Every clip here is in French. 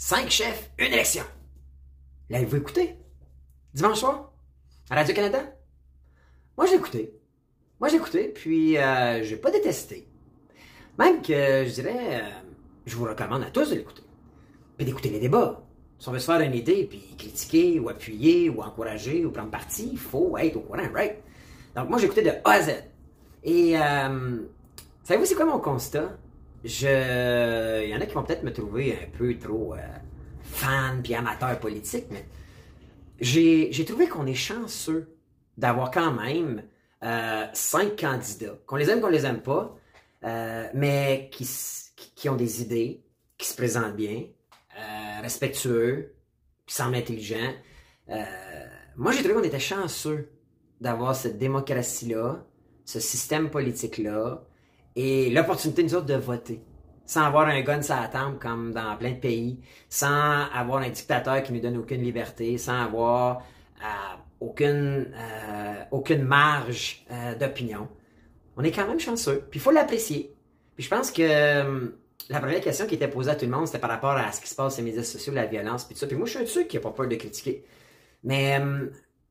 Cinq chefs, une élection. L'avez-vous écouté? Dimanche soir? À Radio-Canada? Moi, j'ai écouté. Moi, j'ai écouté, puis euh, j'ai pas détesté. Même que, je dirais, euh, je vous recommande à tous de l'écouter. Puis d'écouter les débats. Si on veut se faire une idée, puis critiquer, ou appuyer, ou encourager, ou prendre parti, il faut être au courant, right? Donc, moi, j'ai écouté de A à Z. Et, euh, savez-vous, c'est quoi mon constat? Je... Il y en a qui vont peut-être me trouver un peu trop euh, fan puis amateur politique, mais j'ai trouvé qu'on est chanceux d'avoir quand même euh, cinq candidats, qu'on les aime, qu'on les aime pas, euh, mais qui, qui, ont des idées, qui se présentent bien, respectueux, qui semblent intelligents. Moi, j'ai trouvé qu'on était chanceux d'avoir cette démocratie-là, ce système politique-là, et l'opportunité, nous autres, de voter. Sans avoir un gun sur la tempe comme dans plein de pays, sans avoir un dictateur qui nous donne aucune liberté, sans avoir euh, aucune, euh, aucune marge euh, d'opinion. On est quand même chanceux. Puis il faut l'apprécier. Puis je pense que la première question qui était posée à tout le monde, c'était par rapport à ce qui se passe sur les médias sociaux, la violence, puis tout ça. Puis moi, je suis un de ceux qui n'a pas peur de critiquer. Mais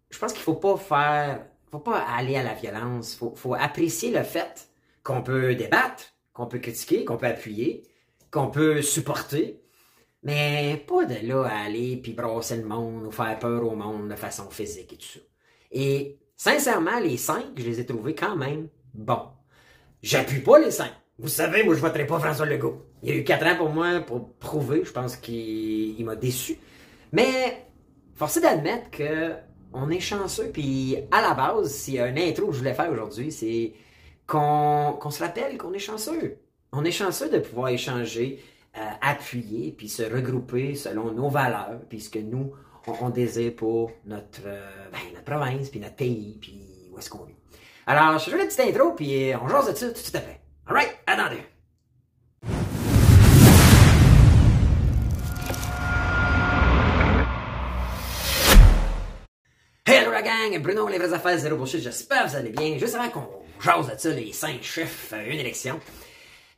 je pense qu'il faut pas faire, faut pas aller à la violence. Faut, faut apprécier le fait qu'on peut débattre, qu'on peut critiquer, qu'on peut appuyer, qu'on peut supporter, mais pas de là à aller puis brasser le monde ou faire peur au monde de façon physique et tout ça. Et sincèrement, les cinq, je les ai trouvés quand même bons. J'appuie pas les cinq. Vous savez, moi, je voterai pas François Legault. Il y a eu quatre ans pour moi pour prouver. Je pense qu'il m'a déçu. Mais, force d'admettre que on est chanceux. Puis, à la base, s'il y a un intro que je voulais faire aujourd'hui, c'est qu'on se rappelle qu'on est chanceux. On est chanceux de pouvoir échanger, euh, appuyer, puis se regrouper selon nos valeurs, puis ce que nous, on, désire pour notre, euh, ben, notre province, puis notre pays, puis où est-ce qu'on vit. Alors, je fais une petite intro, puis on jase de ça tout de suite après. Alright, attendez. Hello la gang, Bruno, les vraies affaires, zéro bullshit, j'espère que vous allez bien. Juste avant qu'on jase de ça, les cinq chefs, euh, une élection.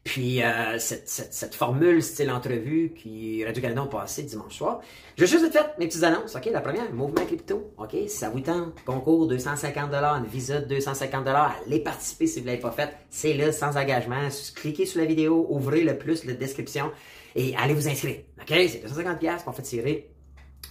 Puis euh, cette, cette, formule style entrevue qui Radio-Canada ont passé dimanche soir. Je vais juste faire mes petites annonces, OK? La première, Mouvement Crypto, OK? Si ça vous tente, concours 250 une visa de 250 allez participer si vous ne l'avez pas fait. C'est là, sans engagement. Cliquez sur la vidéo, ouvrez le plus la description et allez vous inscrire, OK? C'est 250 qu'on fait tirer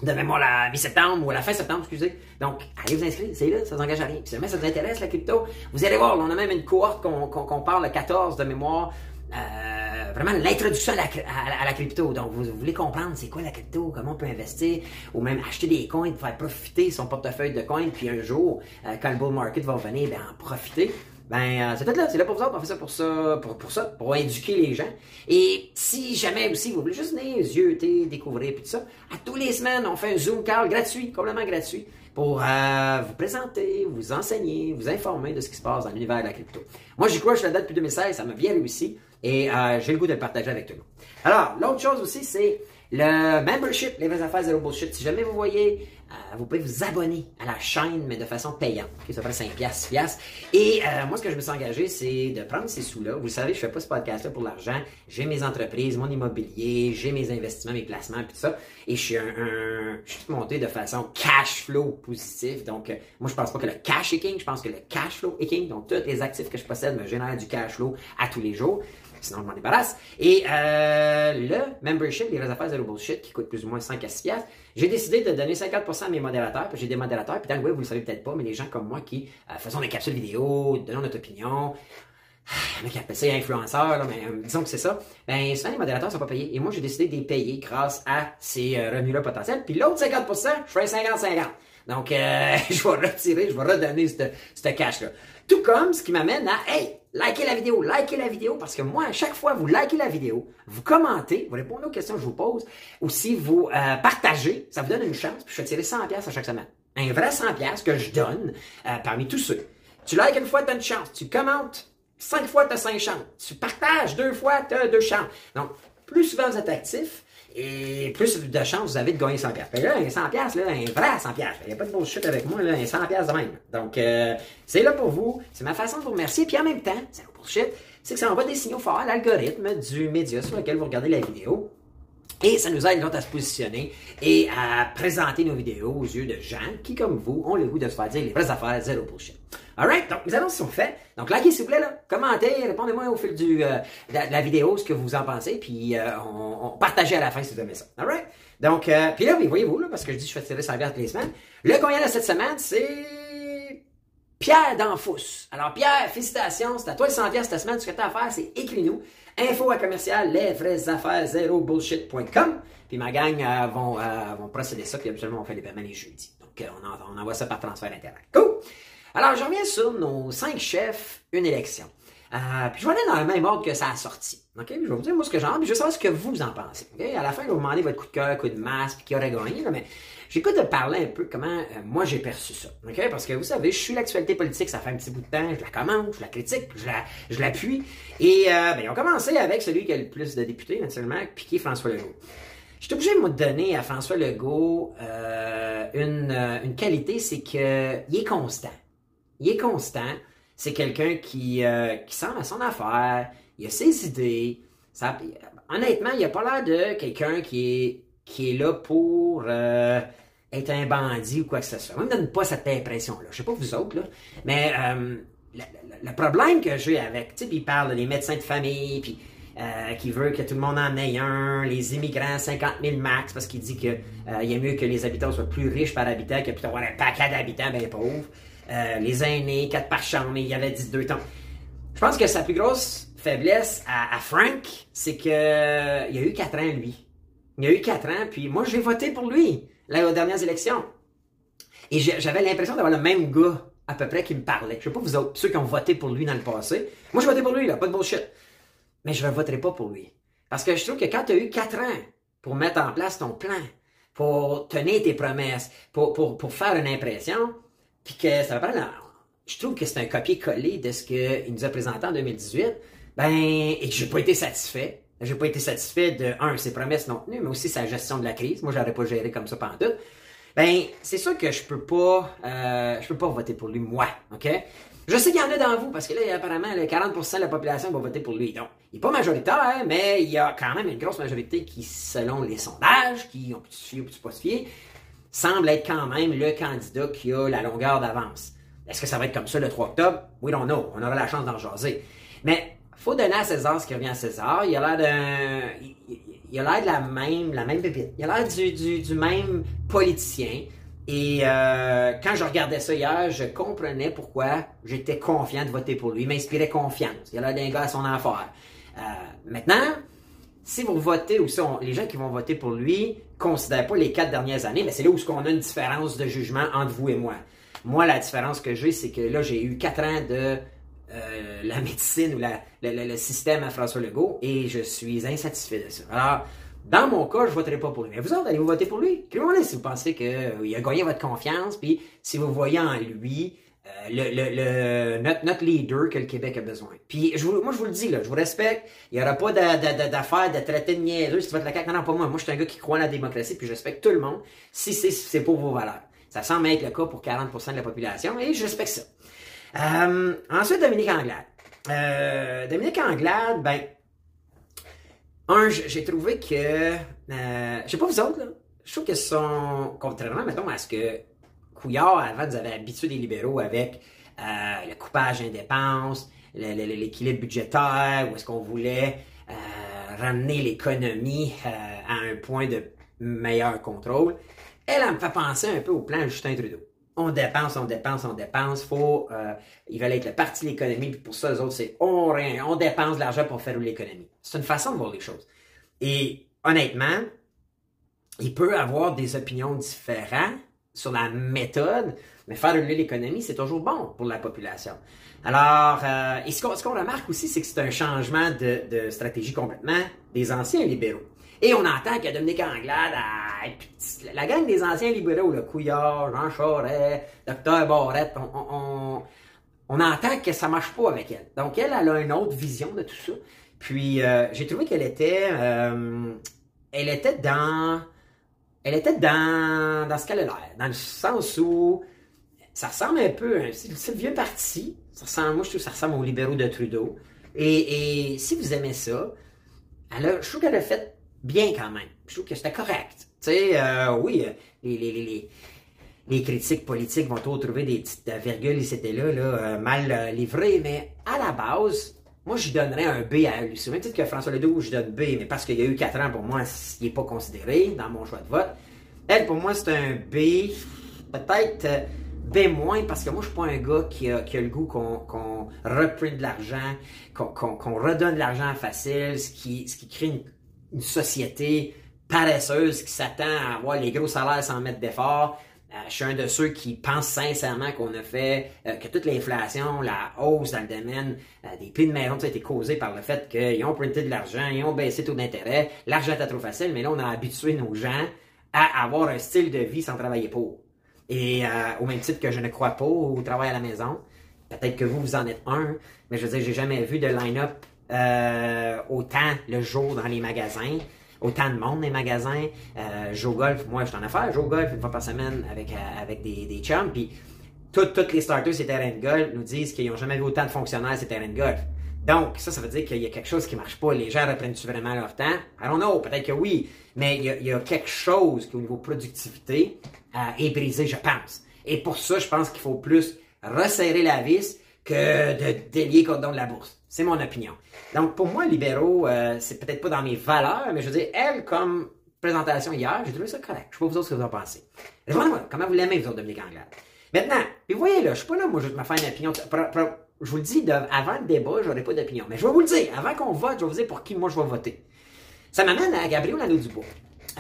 de mémoire la mi-septembre ou à la fin septembre, excusez. Donc, allez vous inscrire, c'est là, ça vous engage à rien. Puis si jamais ça vous intéresse, la crypto, vous allez voir, on a même une cohorte qu'on parle le 14 de mémoire. Euh, vraiment l'introduction à à, la, crypto. Donc, vous, voulez comprendre c'est quoi la crypto, comment on peut investir, ou même acheter des coins faire profiter son portefeuille de coins, puis un jour, euh, quand le bull market va revenir, ben, en profiter. Ben, euh, c'est tout là, c'est là pour vous autres, on fait ça pour ça, pour, pour ça, pour éduquer les gens. Et si jamais aussi vous voulez juste venir yeuter, découvrir, puis tout ça, à tous les semaines, on fait un Zoom call gratuit, complètement gratuit, pour euh, vous présenter, vous enseigner, vous informer de ce qui se passe dans l'univers de la crypto. Moi, j'y crois, je suis là depuis 2016, ça m'a bien réussi, et euh, j'ai le goût de le partager avec tout le monde. Alors, l'autre chose aussi, c'est le membership, les vraies affaires zéro bullshit. Si jamais vous voyez, euh, vous pouvez vous abonner à la chaîne, mais de façon payante. Okay, ça fait 5 piastres, 6 Et euh, moi, ce que je me suis engagé, c'est de prendre ces sous-là. Vous savez, je fais pas ce podcast-là pour l'argent. J'ai mes entreprises, mon immobilier, j'ai mes investissements, mes placements, puis tout ça. Et je suis un, je suis monté de façon cash flow positif. Donc, euh, moi, je pense pas que le cash est king. Je pense que le cash flow est king. Donc, tous les actifs que je possède me génèrent du cash flow à tous les jours sinon je m'en débarrasse. Et euh, le membership, les affaires zero bullshit, qui coûte plus ou moins 5 à 6 piastres, j'ai décidé de donner 50% à mes modérateurs, puis j'ai des modérateurs, puis dans le web, vous le savez peut-être pas, mais les gens comme moi qui euh, faisons des capsules vidéo, donnons notre opinion, il y en a qui appellent ça influenceurs, là, mais euh, disons que c'est ça. Ben, souvent, les modérateurs sont pas payés. Et moi, j'ai décidé de les payer grâce à ces euh, revenus-là potentiels. Puis l'autre 50%, je fais 50-50. Donc, euh, je vais retirer, je vais redonner ce cash-là. Tout comme ce qui m'amène à, hey, likez la vidéo, likez la vidéo, parce que moi, à chaque fois, vous likez la vidéo, vous commentez, vous répondez aux questions que je vous pose, ou si vous euh, partagez, ça vous donne une chance, puis je vais tirer 100 pièces à chaque semaine. Un vrai 100 pièces que je donne euh, parmi tous ceux. Tu likes une fois, tu as une chance. Tu commentes cinq fois, tu as cinq chances. Tu partages deux fois, tu as deux chances. Donc, plus souvent vous êtes actif, et plus de chance vous avez de gagner 100 pièces. là, un 100 pièces, là, un vrai 100 pièces. Il n'y a pas de bullshit avec moi, là, un 100 pièces de même. Donc, euh, c'est là pour vous. C'est ma façon de vous remercier. Puis en même temps, c'est bullshit, c'est que ça envoie des signaux forts à l'algorithme du média sur lequel vous regardez la vidéo. Et ça nous aide à se positionner et à présenter nos vidéos aux yeux de gens qui, comme vous, ont le goût de se faire dire les vraies affaires, zéro bullshit. Alright, donc les annonces sont faites. Donc likez s'il vous plaît, là, commentez, répondez-moi au fil du, euh, de, la, vidéo ce que vous en pensez, puis euh, on, on partagez à la fin si vous aimez ça. Alright? Donc, euh, puis là, voyez-vous, là, parce que je dis que je fais tirer sa toutes les semaines, le courriel de cette semaine, c'est Pierre Danfous. Alors Pierre, félicitations, c'est à toi le 100 cette semaine, ce que tu as à faire, c'est écris-nous info à commercial, les vraies affaires, zéro bullshit.com. Puis ma gang euh, vont, euh, vont procéder ça, puis absolument on fait les paiements les jeudis. Donc, euh, on, envoie ça par transfert Internet. Cool! Alors, je reviens sur nos cinq chefs, une élection. puis je vais aller dans le même ordre que ça a sorti. Je vais vous dire moi ce que j'en puis je vais savoir ce que vous en pensez. OK? À la fin, je vais vous demander votre coup de cœur, coup de masse, puis qui aurait gagné. mais j'écoute de parler un peu comment moi j'ai perçu ça. OK? Parce que vous savez, je suis l'actualité politique, ça fait un petit bout de temps, je la commente, je la critique, je, la, je l'appuie. Et ben, ils ont commencé avec celui qui a le plus de députés, naturellement, Piqué François Legault. Je suis obligé de me donner à François Legault euh, une, euh, une, qualité, c'est qu'il est constant. Il est constant. C'est quelqu'un qui, euh, qui semble à son affaire, il a ses idées. Ça, honnêtement, il a pas l'air de quelqu'un qui est, qui est là pour euh, être un bandit ou quoi que ce soit. Moi, me donne pas cette impression-là. Je sais pas vous autres, là, mais le, problème que j'ai avec, tu sais, il parle des médecins de famille, puis euh, qui veut que tout le monde en ait un, les immigrants 50 000 max parce qu'il dit qu'il euh, y a mieux que les habitants soient plus riches par habitant que plutôt avoir un paquet d'habitants bien pauvres. Euh, les aînés, 4 par chambre, il y avait 12 temps. Je pense que sa plus grosse faiblesse à, Frank, c'est que il a eu 4 ans, lui. Il y a eu 4 ans, puis moi, j'ai voté pour lui, là, aux dernières élections. Et j'avais l'impression d'avoir le même gars, à peu près, qui me parlait. Je sais pas vous ceux qui ont voté pour lui dans le passé. Moi, j'ai voté pour lui, là, pas de bullshit mais je ne voterai pas pour lui. Parce que je trouve que quand tu as eu quatre ans pour mettre en place ton plan, pour tenir tes promesses, pour, faire une impression, puis que ça va pas je trouve que c'est un copier-coller de ce qu'il nous a présenté en 2018, ben, et que j'ai pas été satisfait. J'ai pas été satisfait de, un, ses promesses non tenues, mais aussi sa gestion de la crise. Moi, j'aurais pas géré comme ça pendant tout. Ben, c'est sûr que je peux pas, euh, je peux pas voter pour lui, moi, ok? Je sais qu'il y en a dans vous, parce que là, apparemment, 40% de la population va voter pour lui. Donc, il n'est pas majoritaire, mais il y a quand même une grosse majorité qui, selon les sondages, qui ont pu se fier ou pas se fier, semble être quand même le candidat qui a la longueur d'avance. Est-ce que ça va être comme ça le 3 octobre? Oui, non, non. On aura la chance d'en jaser. Mais faut donner à César ce qui revient à César. Il a l'air d'un... Il a l'air de la même, la même pépite. Il a l'air du, du, du même politicien. Et euh, quand je regardais ça hier, je comprenais pourquoi j'étais confiant de voter pour lui. Il m'inspirait confiance. Il a l'air d'un gars à son affaire. Euh, maintenant, si vous votez, ou si les gens qui vont voter pour lui considèrent pas les quatre dernières années, mais c'est là où on a une différence de jugement entre vous et moi. Moi, la différence que j'ai, c'est que là, j'ai eu quatre ans de euh, la médecine ou la, le, le, système à François Legault et je suis insatisfait de ça. Alors, dans mon cas, je voterai pas pour lui. Mais vous autres, allez-vous voter pour lui? Écrivez-moi si vous pensez qu'il euh, a gagné votre confiance, puis si vous voyez en lui euh, le, le, notre, leader que le Québec a besoin. Puis moi, je vous le dis, là, je vous respecte. Il n'y aura pas d'affaire de, traiter de niaiseux si tu votes la CAQ. Non, pas moi. Moi, je suis un gars qui croit en la démocratie, puis je respecte tout le monde si c'est pour vos valeurs. Ça semble être le cas pour 40% de la population, et je respecte ça. Euh, ensuite, Dominique Anglade. Dominique Anglade, ben, un, j'ai trouvé que, euh, je sais pas vous autres, là, je trouve que son, contrairement, mettons, à ce que Couillard, avant, nous avait habitué des libéraux avec euh, le coupage des dépenses, l'équilibre budgétaire, où est-ce qu'on voulait euh, ramener l'économie euh, à un point de meilleur contrôle. Elle, elle me fait penser un peu au plan Justin Trudeau on dépense, on dépense, on dépense. Faut, euh, ils veulent être le parti de l'économie, puis pour ça, les autres, c'est on, on dépense de l'argent pour faire rouler l'économie. C'est une façon de voir les choses. Et honnêtement, il peut avoir des opinions différentes sur la méthode, mais faire rouler l'économie, c'est toujours bon pour la population. Alors, euh, et ce qu'on remarque aussi, c'est que c'est un changement de, de stratégie complètement des anciens libéraux. Et on entend que Dominique Anglade, la gang des anciens libéraux, le Couillard, Jean Charest, Dr. Barrette, on, on, entend que ça marche pas avec elle. Donc elle, elle a une autre vision de tout ça. Puis euh, j'ai trouvé qu'elle était, euh, elle était dans, elle était dans, dans ce qu'elle a l'air, dans le sens où ça ressemble un peu, c'est le vieux parti. Ça ressemble, moi je trouve que ça ressemble aux libéraux de Trudeau. Et, si vous aimez ça, elle a, je trouve qu'elle a fait bien quand même. Je trouve que c'était correct. Tu sais, euh, oui, euh, les, les, les, les, critiques politiques vont toujours trouver des petites virgules ici et là, là euh, mal livrées, mais à la base, moi, je donnerais un B à lui. C'est même titre que François Ledoux, je donne B, mais parce qu'il y a eu 4 ans, pour moi, il n'est pas considéré dans mon choix de vote. Elle, pour moi, c'est un B, peut-être B- parce que moi, je suis pas un gars qui a, qui a le goût qu'on qu reprenne de l'argent, qu'on redonne de l'argent facile, ce qui, ce qui crée une, une société paresseuse qui s'attend à avoir les gros salaires sans mettre d'effort. Euh, je suis un de ceux qui pensent sincèrement qu'on a fait, euh, que toute l'inflation, la hausse dans le domaine euh, des prix de maison, ça a été causé par le fait qu'ils ont printé de l'argent, ils ont baissé taux d'intérêt, l'argent était trop facile, mais là, on a habitué nos gens à avoir un style de vie sans travailler pour. Et au même titre que je ne crois pas au travail à la maison, peut-être que vous, vous en êtes un, mais je veux dire, j'ai jamais vu de line-up autant le jour dans les magasins autant de monde dans les magasins. Euh, je joue golf, moi je suis en affaire, je joue golf une fois par semaine avec, euh, avec des, des chums, puis toutes les starters ces terrains de golf nous disent qu'ils n'ont jamais vu autant de fonctionnaires ces terrains de golf. Donc, ça, ça veut dire qu'il y a quelque chose qui marche pas. Les gens reprennent-tu vraiment leur temps? I don't know, peut-être que oui, mais il y, a, quelque chose qui, au niveau productivité, euh, est brisé, je pense. Et pour ça, je pense qu'il faut plus resserrer la vis que de délier contre de la bourse. C'est mon opinion. Donc, pour moi, libéraux, euh, c'est peut-être pas dans mes valeurs, mais je veux dire, elle, comme présentation hier, j'ai trouvé ça correct. Je sais pas vous autres ce que vous en pensez. moi comment vous l'aimez, vous autres, Dominique Anglade? Maintenant, vous voyez, là, je suis pas là, moi, vais me faire une opinion. Je vous le dis, avant le débat, j'aurai pas d'opinion. Mais je vais vous le dire, avant qu'on vote, je vais vous dire pour qui moi je vais voter. Ça m'amène à Gabriel Nadeau-Dubois.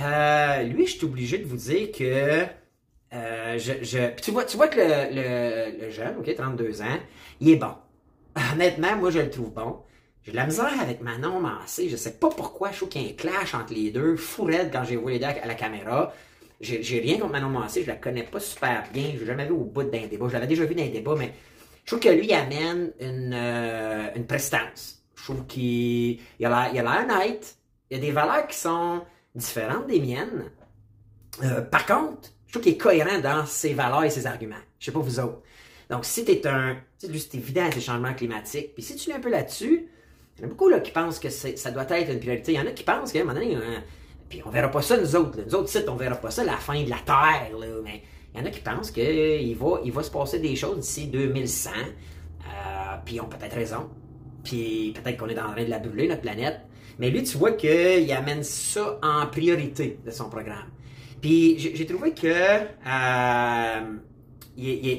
Euh, lui, je suis obligé de vous dire que euh, je, tu vois, tu vois que le, le jeune, ok, 32 ans, il est bon. Honnêtement, moi, je le trouve bon. J'ai de la misère avec Manon Massé. Je sais pas pourquoi. Je trouve qu'il y a un clash entre les deux. Fou raide quand j'ai vu les deux à la caméra. J'ai rien contre Manon Massé. Je la connais pas super bien. Je l'ai jamais vu au bout d'un débat. Je l'avais déjà vu dans un débat, mais je trouve que lui amène une, euh, prestance. Je trouve qu'il a l'air honnête. Il y a des valeurs qui sont différentes des miennes. Euh, par contre, je trouve qu'il est cohérent dans ses valeurs et ses arguments. Je sais pas vous autres. Donc, si tu es un. Tu sais, c'est évident, ces changements climatiques. Puis si tu es un peu là-dessus, il y en a beaucoup là, qui pensent que ça doit être une priorité. Il y en a qui pensent qu'à un moment donné, euh, puis on verra pas ça, nous autres. Nous autres sites, on verra pas ça, la fin de la Terre. Là, mais il y en a qui pensent qu'il va, il va se passer des choses d'ici 2100. Euh, puis ils ont peut-être raison. Puis peut-être qu'on est le train de la brûler, notre planète. Mais lui, tu vois qu'il amène ça en priorité de son programme. Puis j'ai trouvé que, euh, il, il,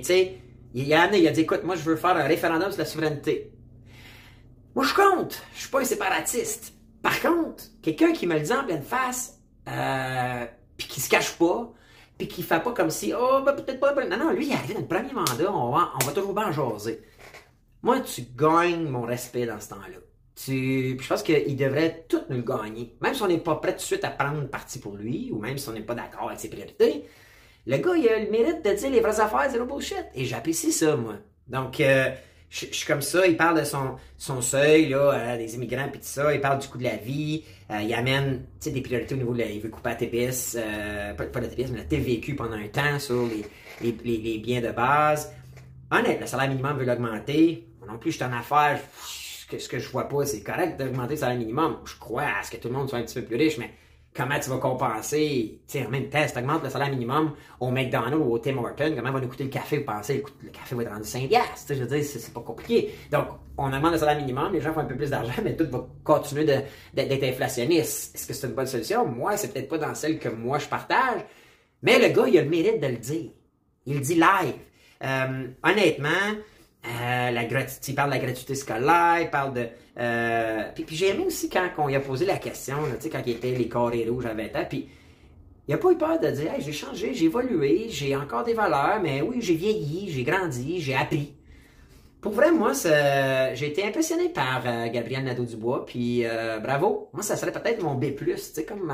il a il a dit, écoute, moi, je veux faire un référendum sur la souveraineté. Moi, je compte. Je suis pas un séparatiste. Par contre, quelqu'un qui me le dit en pleine face, euh, puis qui se cache pas, puis qui fait pas comme si, oh, ben, peut-être pas. Non, non, lui, il est arrivé dans le premier mandat, on va, on va toujours bien jaser. Moi, tu gagnes mon respect dans ce temps-là. Tu, je pense qu'il devrait tout nous le gagner. Même si on n'est pas prêt tout de suite à prendre parti pour lui, ou même si on n'est pas d'accord avec ses priorités, le gars, il a le mérite de dire les vraies affaires, zéro bullshit. Et j'apprécie ça, moi. Donc, euh, je, suis comme ça. Il parle de son, son seuil, là, euh, des immigrants, puis tout ça. Il parle du coût de la vie. Euh, il amène, des priorités au niveau de la... Il veut couper la TPS, pas, pas la TPS, mais la TVQ pendant un temps sur les, les, les, biens de base. Honnête, le salaire minimum veut l'augmenter. Non plus, je suis en affaires. Ce que je vois pas, c'est correct d'augmenter le salaire minimum. Je crois à ce que tout le monde soit un petit peu plus riche, mais comment tu vas compenser, tu sais, en même temps, si tu augmentes le salaire minimum au McDonald's ou au Tim Hortons, comment va nous coûter le café, vous pensez, le café va être rendu 5 je veux dire, c'est pas compliqué. Donc, on augmente le salaire minimum, les gens font un peu plus d'argent, mais tout va continuer d'être inflationniste. Est-ce que c'est une bonne solution? Moi, c'est peut-être pas dans celle que moi je partage, mais le gars, il a le mérite de le dire. Il le dit live. Euh, honnêtement, euh, la il parle de la gratuité scolaire, il parle de... Euh, puis, j'ai aimé aussi quand on lui a posé la question, sais, quand il était les carrés rouges à 20 ans, puis il n'a pas eu peur de dire hey, j'ai changé, j'ai évolué, j'ai encore des valeurs, mais oui, j'ai vieilli, j'ai grandi, j'ai appris. Pour vrai, moi, j'ai été impressionné par euh, Gabriel Nadeau-Dubois, puis bravo. Moi, ça serait peut-être mon B+, tu sais, comme...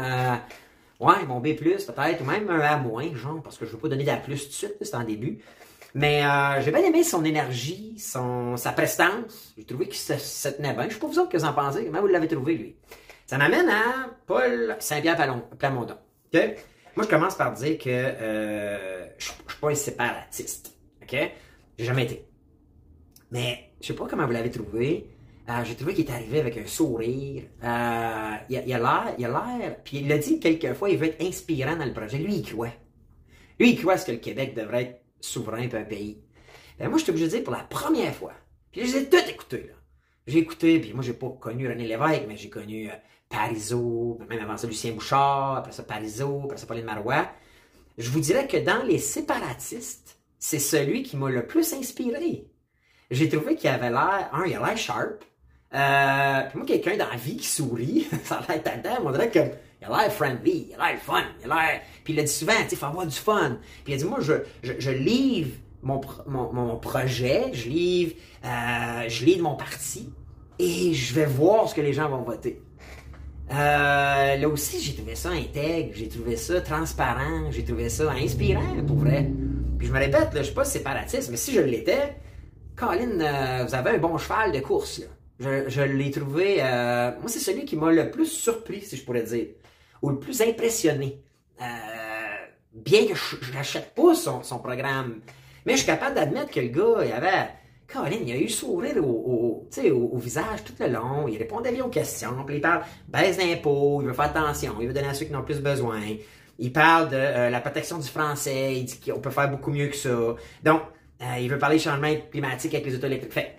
ouais, mon B+, peut-être, ou même un A-, genre, parce que je ne veux pas donner d'A+, tout de suite, c'est en début. Mais euh, j'ai bien aimé son énergie, son, sa prestance. J'ai trouvé qu'il se, tenait bien. Je sais pas vous autres que vous en pensez. Comment vous l'avez trouvé, lui? Ça m'amène à Paul Saint-Pierre Plamondon. Okay? Moi, je commence par dire que euh, je, ne suis pas un séparatiste. OK? J'ai jamais été. Mais je sais pas comment vous l'avez trouvé. Euh, j'ai trouvé qu'il est arrivé avec un sourire. Euh, il, a, l'air, il a l'air, puis il l'a dit quelques fois, il veut être inspirant dans le projet. Lui, il croit. Lui, il croit ce que le Québec devrait être souverain puis un pays. Ben, moi, je suis obligé de dire pour la première fois. Puis je les ai tous écoutés. J'ai écouté, puis moi, j'ai pas connu René Lévesque, mais j'ai connu euh, Parizeau, même avant ça, Lucien Bouchard, après ça, Parizeau, après ça, Pauline Marois. Je vous dirais que dans les séparatistes, c'est celui qui m'a le plus inspiré. J'ai trouvé qu'il avait l'air, un, il a l'air sharp. Euh, puis moi, quelqu'un dans la vie qui sourit, ça a l'air tendance, on dirait que il a friendly, fun. Puis il a dit souvent, tu sais, faut avoir du fun. Puis il a dit, moi, je, je, je livre mon, mon, mon, projet, je livre, euh, je livre mon parti et je vais voir ce que les gens vont voter. Euh, là aussi, j'ai trouvé ça intègre, j'ai trouvé ça transparent, j'ai trouvé ça inspirant, pour vrai. Puis je me répète, là, je suis pas séparatiste, mais si je l'étais, Colin, euh, vous avez un bon cheval de course. Je, l'ai trouvé, moi, c'est celui qui m'a le plus surpris, si je pourrais dire, ou le plus impressionné. Euh, bien que je n'achète pas son, son, programme, mais je suis capable d'admettre que le gars, il avait, Colin, il a eu sourire au, au, au, visage tout le long, il répondait bien aux questions, puis il parle baisse d'impôts, il veut faire attention, il veut donner à ceux qui n'ont plus besoin. Il parle de euh, la protection du français, il dit qu'on peut faire beaucoup mieux que ça. Donc, euh, il veut parler changement climatique avec les auto électriques. Fait,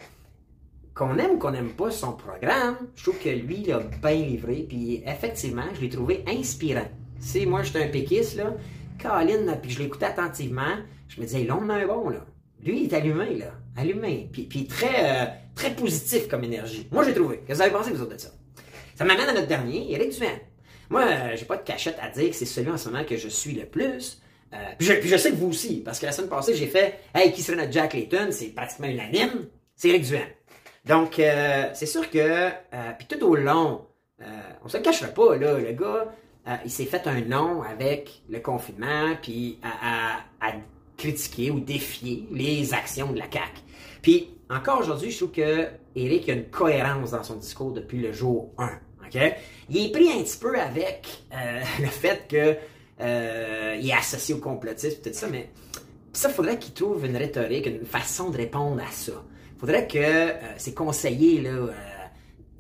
qu'on aime ou qu'on n'aime pas son programme, je trouve que lui, il a bien livré, puis effectivement, je l'ai trouvé inspirant. Si moi, j'étais un péquiste, là, Colin, puis je l'écoutais attentivement, je me disais, l'homme un bon, là. Lui, il est allumé, là. Allumé. Puis, puis très, euh, très positif comme énergie. Moi, j'ai trouvé. Qu'est-ce que vous avez pensé, vous autres, de ça? Ça m'amène à notre dernier, Eric Duhaime. Moi, euh, j'ai pas de cachette à dire que c'est celui en ce moment que je suis le plus. Euh, puis, je, je, sais que vous aussi, parce que la semaine passée, j'ai fait Hey, qui serait notre Jack Layton? C'est pratiquement unanime. C'est Eric Duhaime. Donc, euh, c'est sûr que, euh, puis tout au long, euh, on se le cachera pas, là, le gars, il s'est fait un nom avec le confinement, puis à, critiquer ou défier les actions de la CAQ. Puis, encore aujourd'hui, je trouve que Eric a une cohérence dans son discours depuis le jour 1. OK? Il est pris un petit peu avec le fait que il est associé au complotisme tout ça, mais ça, faudrait qu'il trouve une rhétorique, une façon de répondre à ça faudrait que euh, ces conseillers là, euh,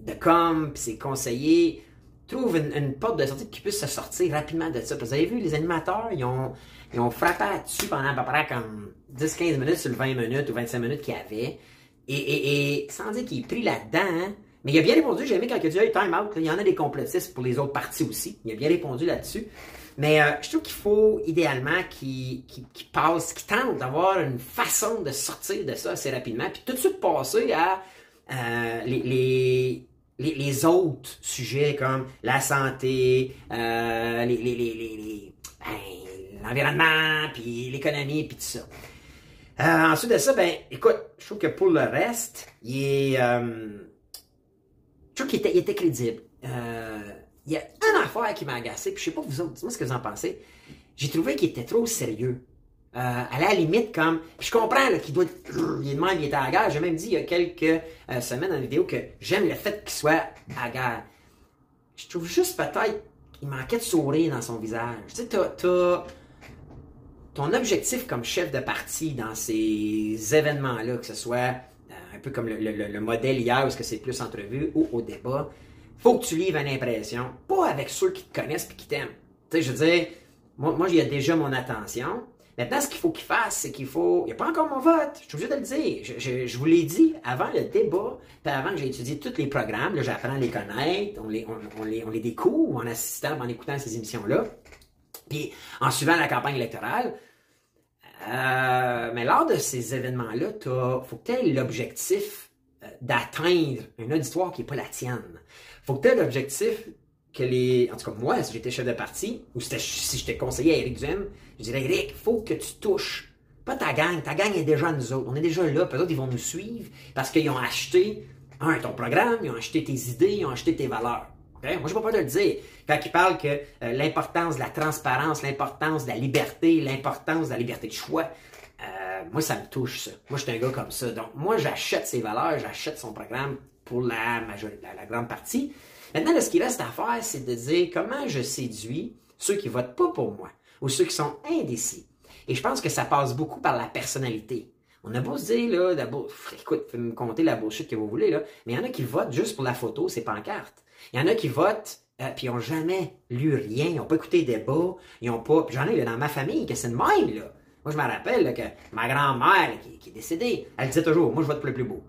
de com, ces conseillers trouvent une, porte de sortie qui puisse se sortir rapidement de ça. vous avez vu, les animateurs, ils ont, ils ont frappé là-dessus pendant à peu près comme 10-15 minutes sur le 20 minutes ou 25 minutes qu'il y avait. Et, sans dire qu'il est pris là-dedans, hein, mais il a bien répondu, j'ai aimé quand il a dit hey, time out, il y en a des complotistes pour les autres parties aussi. Il a bien répondu là-dessus. Mais euh, je trouve qu'il faut idéalement qu'il qu passe, qu'il tente d'avoir une façon de sortir de ça assez rapidement, puis tout de suite passer à euh, les, les, les, autres sujets comme la santé, euh, les, les ben, l'environnement, puis l'économie, puis tout ça. Euh, ensuite de ça, ben, écoute, je trouve que pour le reste, il est, euh, je trouve qu'il était, il était crédible. Il y a une affaire qui m'a agacé, puis je sais pas vous autres, dis-moi ce que vous en pensez. J'ai trouvé qu'il était trop sérieux. Euh, à la limite, comme. Puis je comprends qu'il doit être. Il est de même, il est à la guerre. J'ai même dit il y a quelques euh, semaines dans la vidéo que j'aime le fait qu'il soit à la guerre. Je trouve juste peut-être qu'il manquait de sourire dans son visage. Tu sais, t'as, ton objectif comme chef de parti dans ces événements-là, que ce soit euh, un peu comme le modèle hier, où est-ce que c'est plus entrevue ou au débat, faut que tu livres une impression, pas avec ceux qui te connaissent et qui t'aiment. Tu sais, je veux dire, moi, moi, il y a déjà mon attention. Maintenant, ce qu'il faut qu'il fasse, c'est qu'il faut. Il n'y a pas encore mon vote. Je suis obligé de le dire. Je, je, vous l'ai dit avant le débat, puis avant que j'ai étudié tous les programmes. J'apprends à les connaître, on les, on, on, les, on les découvre en assistant, en écoutant ces émissions-là. Puis en suivant la campagne électorale. Euh, mais lors de ces événements-là, il faut que tu aies l'objectif euh, d'atteindre un auditoire qui n'est pas la tienne faut que tu aies l'objectif que les. En tout cas, moi, si j'étais chef de parti, ou si j'étais conseiller à Eric Duhem, je dirais, Eric, faut que tu touches. Pas ta gang, ta gang est déjà nous autres. On est déjà là, peut-être ils vont nous suivre parce qu'ils ont acheté, un, ton programme, ils ont acheté tes idées, ils ont acheté tes valeurs. Moi, je pas peur de le dire. Quand ils parlent que euh, l'importance de la transparence, l'importance de la liberté, l'importance de la liberté de choix, euh, moi, ça me touche, ça. Moi, je suis un gars comme ça. Donc, moi, j'achète ses valeurs, j'achète son programme pour la, majorité, la, grande partie. Maintenant, ce qui reste à faire, c'est de dire comment je séduis ceux qui votent pas pour moi ou ceux qui sont indécis. Et je pense que ça passe beaucoup par la personnalité. On a beau se dire, là, beau... écoute, me compter la bullshit que vous voulez, là, mais il y en a qui votent juste pour la photo, c'est pancarte. Il y en a qui votent, euh, puis ils n'ont jamais lu rien, ils n'ont pas écouté des débats, ils n'ont pas. Puis j'en ai là, dans ma famille que c'est de même, là. Moi, je me rappelle que ma grand-mère, qui, est décédée, elle disait toujours, moi, je vote pour le plus beau.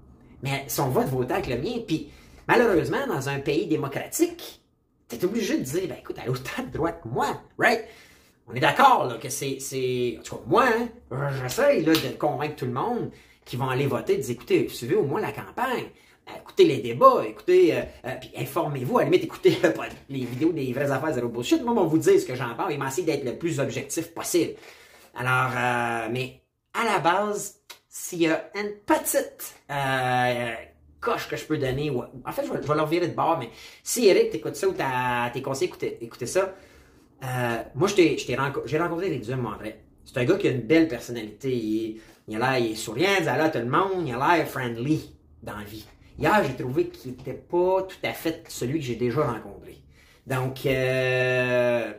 Mais son vote vaut autant que le mien, puis malheureusement, dans un pays démocratique, t'es obligé de dire, ben écoute, elle a autant de droits que moi, right? On est d'accord là, que c'est, En tout cas, moi, hein, j'essaye là, de convaincre tout le monde qui vont aller voter, de dire, écoutez, suivez au moins la campagne. Euh, écoutez les débats, écoutez, euh, euh, puis informez-vous, à la limite, écoutez les vidéos des vraies affaires zéro bullshit. Moi, on vous dire ce que j'en parle et m'essayer d'être le plus objectif possible. Alors, mais à la base, s'il y a une petite coche que je peux donner, en fait, je vais, leur virer de bord, mais si Eric, t'écoutes ça ou tes conseillers écoutez, ça, euh, moi, j'ai rencontré, rencontré Eric Duhem, en vrai. C'est un gars qui a une belle personnalité. Il, il a l'air, il est souriant, il a l'air tout le monde, il a l'air friendly dans la vie. Hier, j'ai trouvé qu'il n'était pas tout à fait celui que j'ai déjà rencontré. Donc, euh,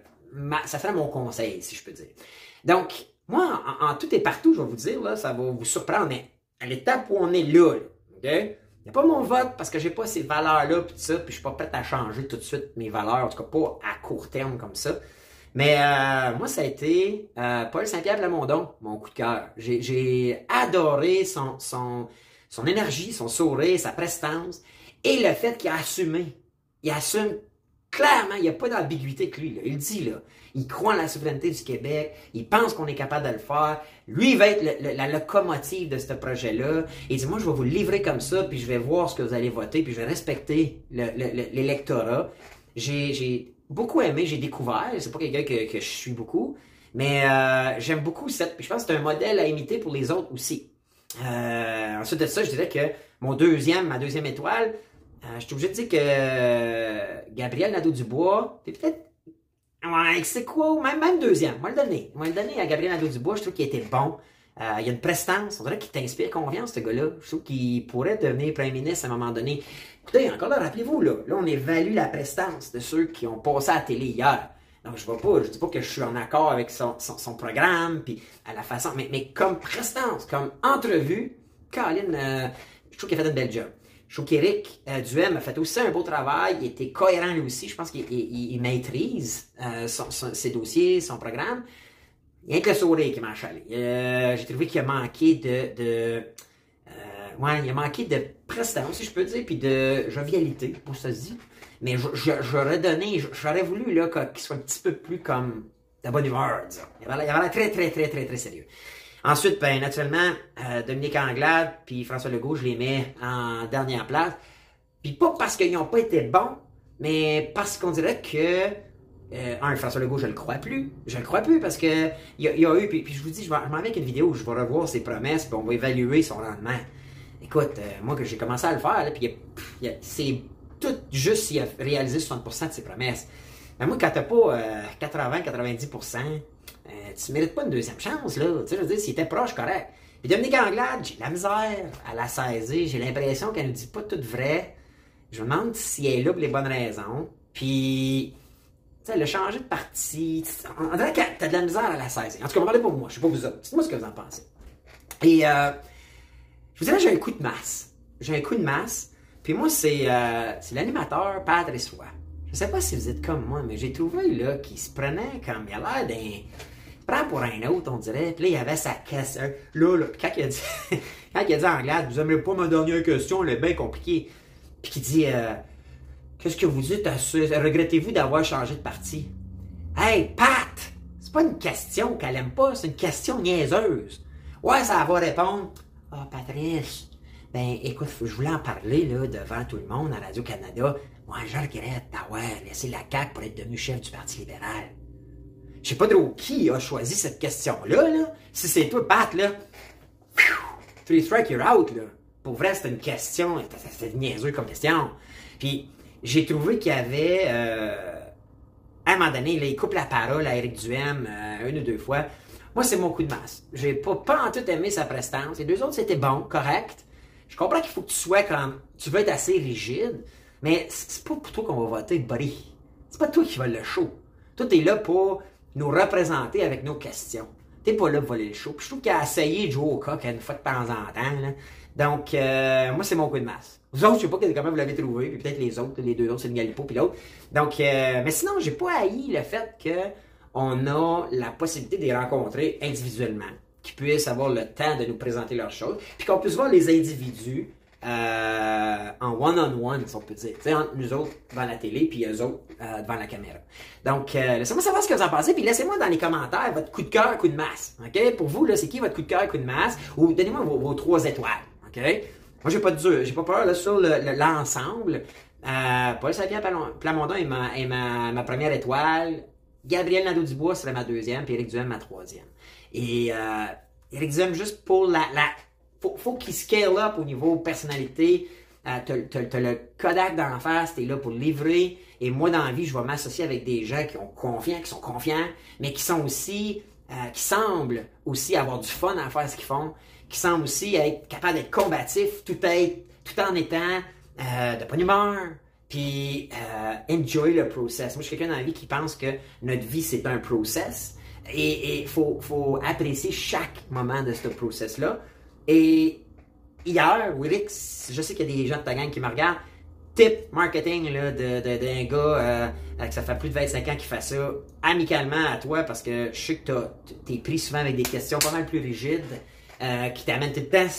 ça serait mon conseil, si je peux dire. Donc, moi, en, tout et partout, je vais vous dire, là, ça va vous surprendre, mais à l'étape où on est là, là n'y a pas mon vote parce que j'ai pas ces valeurs-là, puis ça, puis je suis pas prêt à changer tout de suite mes valeurs, en tout cas pas à court terme comme ça. Mais euh, moi, ça a été euh, Paul Saint-Pierre de Lamondon, mon coup de cœur. J'ai adoré son, son, son énergie, son sourire, sa prestance, et le fait qu'il a assumé. Il assume clairement, il n'y a pas d'ambiguïté que lui. Là. Il dit, là, il croit en la souveraineté du Québec, il pense qu'on est capable de le faire. Lui, il va être la locomotive de ce projet-là. Il dit, moi, je vais vous livrer comme ça, puis je vais voir ce que vous allez voter, puis je vais respecter l'électorat. J'ai beaucoup aimé, j'ai découvert, c'est pas quelqu'un que, je suis beaucoup, mais euh, j'aime beaucoup cette, je pense que c'est un modèle à imiter pour les autres aussi. Euh, ensuite de ça, je dirais que mon deuxième, ma deuxième étoile, euh, je suis obligé de dire que Gabriel Nadeau-Dubois, t'es peut-être. Ouais, c'est quoi? Même, même deuxième. Moi, le donner. Moi, le donner à Gabriel Nadeau-Dubois, je trouve qu'il était bon. Euh, il y a une prestance. On dirait qu'il t'inspire confiance, ce gars-là. Je trouve qu'il pourrait devenir premier ministre à un moment donné. Écoutez, encore là, rappelez-vous, là, là, on évalue la prestance de ceux qui ont passé à la télé hier. Donc, je vois pas, je dis pas que je suis en accord avec son, son, programme, puis à la façon, mais, mais comme prestance, comme entrevue, Colin, je trouve qu'il a fait une belle job. Qu'Éric euh, Duhem a fait aussi un beau travail. Il était cohérent lui aussi. Je pense qu'il maîtrise euh, ses dossiers, son programme. Il y a que le sourire qui m'a chalé. Euh, j'ai trouvé qu'il a manqué de. de ouais, il a manqué de prestance, si je peux dire, puis de jovialité, pour se dit. Mais j'aurais donné, j'aurais voulu qu'il soit un petit peu plus comme de bonne humeur, disons. Il avait l'air très, très, très, très, très sérieux. Ensuite, ben, naturellement, euh, Dominique Anglade puis François Legault, je les mets en dernière place. Puis pas parce qu'ils n'ont pas été bons, mais parce qu'on dirait que euh, un, François Legault, je le crois plus. Je le crois plus parce que il y, a eu, puis, je vous dis, je, m'en vais avec une vidéo où je vais revoir ses promesses, puis on va évaluer son rendement. Écoute, euh, moi que j'ai commencé à le faire, puis c'est tout juste s'il a réalisé 60% de ses promesses. Mais moi, quand t'as pas 80-90%, euh, tu mérites pas une deuxième chance, là. Tu sais, je veux dire, s'il était proche, correct. Puis Dominique Anglade, j'ai la misère à la saisir. J'ai l'impression qu'elle ne dit pas tout vrai. Je me demande si elle est là pour les bonnes raisons. Puis, tu sais, elle a changé de parti. On dirait que t'as de la misère à la saisir. En tout cas, parlez pour moi. Je sais pas vous autres. Dites-moi ce que vous en pensez. Et, euh, je vous dirais, j'ai un coup de masse. J'ai un coup de masse. Puis moi, c'est euh, l'animateur Patrice Roy. Je sais pas si vous êtes comme moi, mais j'ai trouvé là qu'il se prenait comme il a l'air d'un prend pour un autre, on dirait. Puis là, il avait sa question. Là, là, quand il a dit, quand il a dit en anglais, vous aimez pas ma dernière question, elle est bien compliquée. Puis il dit, euh, qu'est-ce que vous dites à ce, regrettez-vous d'avoir changé de parti? Hey, Pat! C'est pas une question qu'elle aime pas, c'est une question niaiseuse. Ouais, ça va répondre. Ah, Patrice, ben, écoute, je voulais en parler, là, devant tout le monde à Radio-Canada. Moi, je regrette d'avoir laissé la CAQ pour être devenu chef du Parti libéral. Je sais pas trop qui a choisi cette question-là, là? Si c'est toi, Pat, là, three strike, you're out, là. Pour vrai, c'était une question, c'était niaiseux comme question. Puis, j'ai trouvé qu'il y avait, euh, à un moment donné, là, il coupe la parole à Eric Duhem euh, une ou deux fois. Moi, c'est mon coup de masse. J'ai pas, pas en tout aimé sa prestance. Les deux autres, c'était bon, correct. Je comprends qu'il faut que tu sois comme, tu veux être assez rigide, mais c'est pas pour toi qu'on va voter, buddy. C'est pas toi qui vas le show. Toi, t'es là pour nous représenter avec nos questions. t'es pas là pour voler le show. Puis je trouve qu'il a essayé de jouer au une fois de temps en temps. Donc, euh, moi, c'est mon coup de masse. Vous autres, je sais pas comment vous l'avez trouvé, puis peut-être les autres, les deux autres, c'est une Galipo puis l'autre. Donc, euh, mais sinon, j'ai pas haï le fait que on a la possibilité de les rencontrer individuellement, qu'ils puissent avoir le temps de nous présenter leurs choses, puis qu'on puisse voir les individus euh, en one-on-one, si on peut dire. sais, entre nous autres devant la télé, puis eux autres euh, devant la caméra. Donc, euh, laissez-moi savoir ce que vous en pensez, puis laissez-moi dans les commentaires votre coup de cœur, coup de masse. OK? Pour vous, là, c'est qui votre coup de cœur, coup de masse? Ou donnez-moi vos, trois étoiles. OK? Moi, j'ai pas de j'ai pas peur là, sur l'ensemble. Euh, Paul Sapien Plamondon est, ma, est ma, première étoile. Gabriel Nadeau-Dubois serait ma deuxième, puis Eric Duhem ma troisième. Et euh, Eric Duhem, juste pour la, la faut, faut qu'il scale up au niveau personnalité. Euh, t'as, le Kodak d'en face, t'es là pour livrer. Et moi, dans la vie, je vais m'associer avec des gens qui ont confiance, qui sont confiants, mais qui sont aussi, euh, qui semblent aussi avoir du fun à faire ce qu'ils font, qui semblent aussi être capables d'être combatifs, tout, tout en étant euh, de bonne humeur, puis euh, enjoy le process. Moi, je suis quelqu'un dans la vie qui pense que notre vie, c'est un process. Et il faut, faut apprécier chaque moment de ce process-là et hier, Willix, je sais qu'il y a des gens de ta gang qui me regardent, tip marketing d'un de, de, gars euh, que ça fait plus de 25 ans qui fait ça amicalement à toi parce que je sais que tu pris souvent avec des questions pas mal plus rigides euh, qui t'amènent tout le temps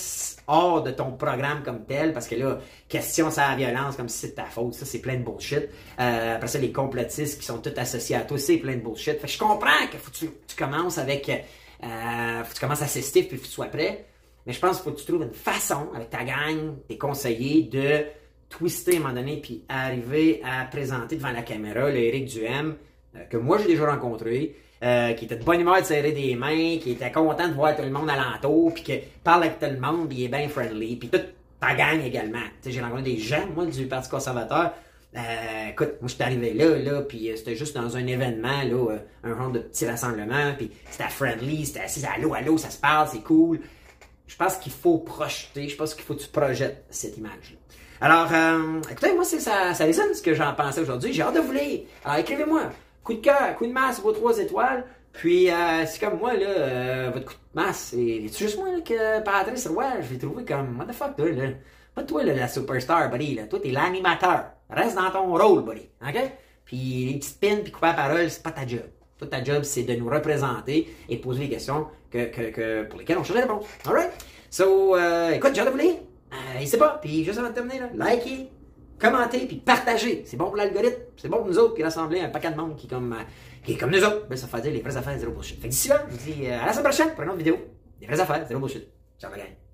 hors de ton programme comme tel parce que là, question sur la violence comme si c'était ta faute, ça c'est plein de bullshit. Euh, après ça, les complotistes qui sont tous associés à toi, c'est plein de bullshit. Fait que je comprends que faut tu, commences avec... Euh, faut que tu commences stiff puis faut que tu sois prêt. Mais je pense qu'il faut que tu trouves une façon, avec ta gang, tes conseillers, de twister à un moment donné, puis arriver à présenter devant la caméra le Eric Duhem, euh, que moi j'ai déjà rencontré, euh, qui était de bonne humeur de serrer des mains, qui était content de voir tout le monde alentour, puis qui parle avec tout le monde, puis il est bien friendly, puis toute ta gang également. j'ai rencontré des gens, moi, du Parti conservateur, euh, écoute, moi, je suis arrivé là, là, puis c'était juste dans un événement, là, un genre de petit rassemblement, puis c'était friendly, c'était assis à l'eau, à l'eau, ça se parle, c'est cool je pense qu'il faut projeter, je pense qu'il faut que tu projettes cette image-là. Alors, euh, écoutez, moi, ça, ça résonne ce que j'en pensais aujourd'hui. J'ai hâte de vous lire. Alors, écrivez-moi. Coup de cœur, coup de masse, vos trois étoiles. Puis, euh, c'est comme moi, là, euh, votre coup de masse, c'est juste moi là, que Patrice Roy, je l'ai trouvé comme, what the fuck, toi, là. Pas toi, là, la superstar, buddy, là. Toi, t'es l'animateur. Reste dans ton rôle, buddy. OK? Puis, les petites pins, puis couper la parole, c'est pas ta job. Toute ta job, c'est de nous représenter et poser les questions que, pour lesquelles on cherche des réponses. Alright? So, euh, écoute, j'ai hâte de vous lire. Euh, pas. Puis juste avant de terminer, là, likez, commentez, puis partagez. C'est bon pour l'algorithme. C'est bon pour nous autres qui rassemblons un paquet de monde qui est comme, euh, qui est comme nous autres. Ben, ça fait dire les vraies affaires, zéro bullshit. Fait que d'ici là, je vous dis euh, à la semaine prochaine pour une autre vidéo. Des vraies affaires, zéro bullshit. Ciao, la gang.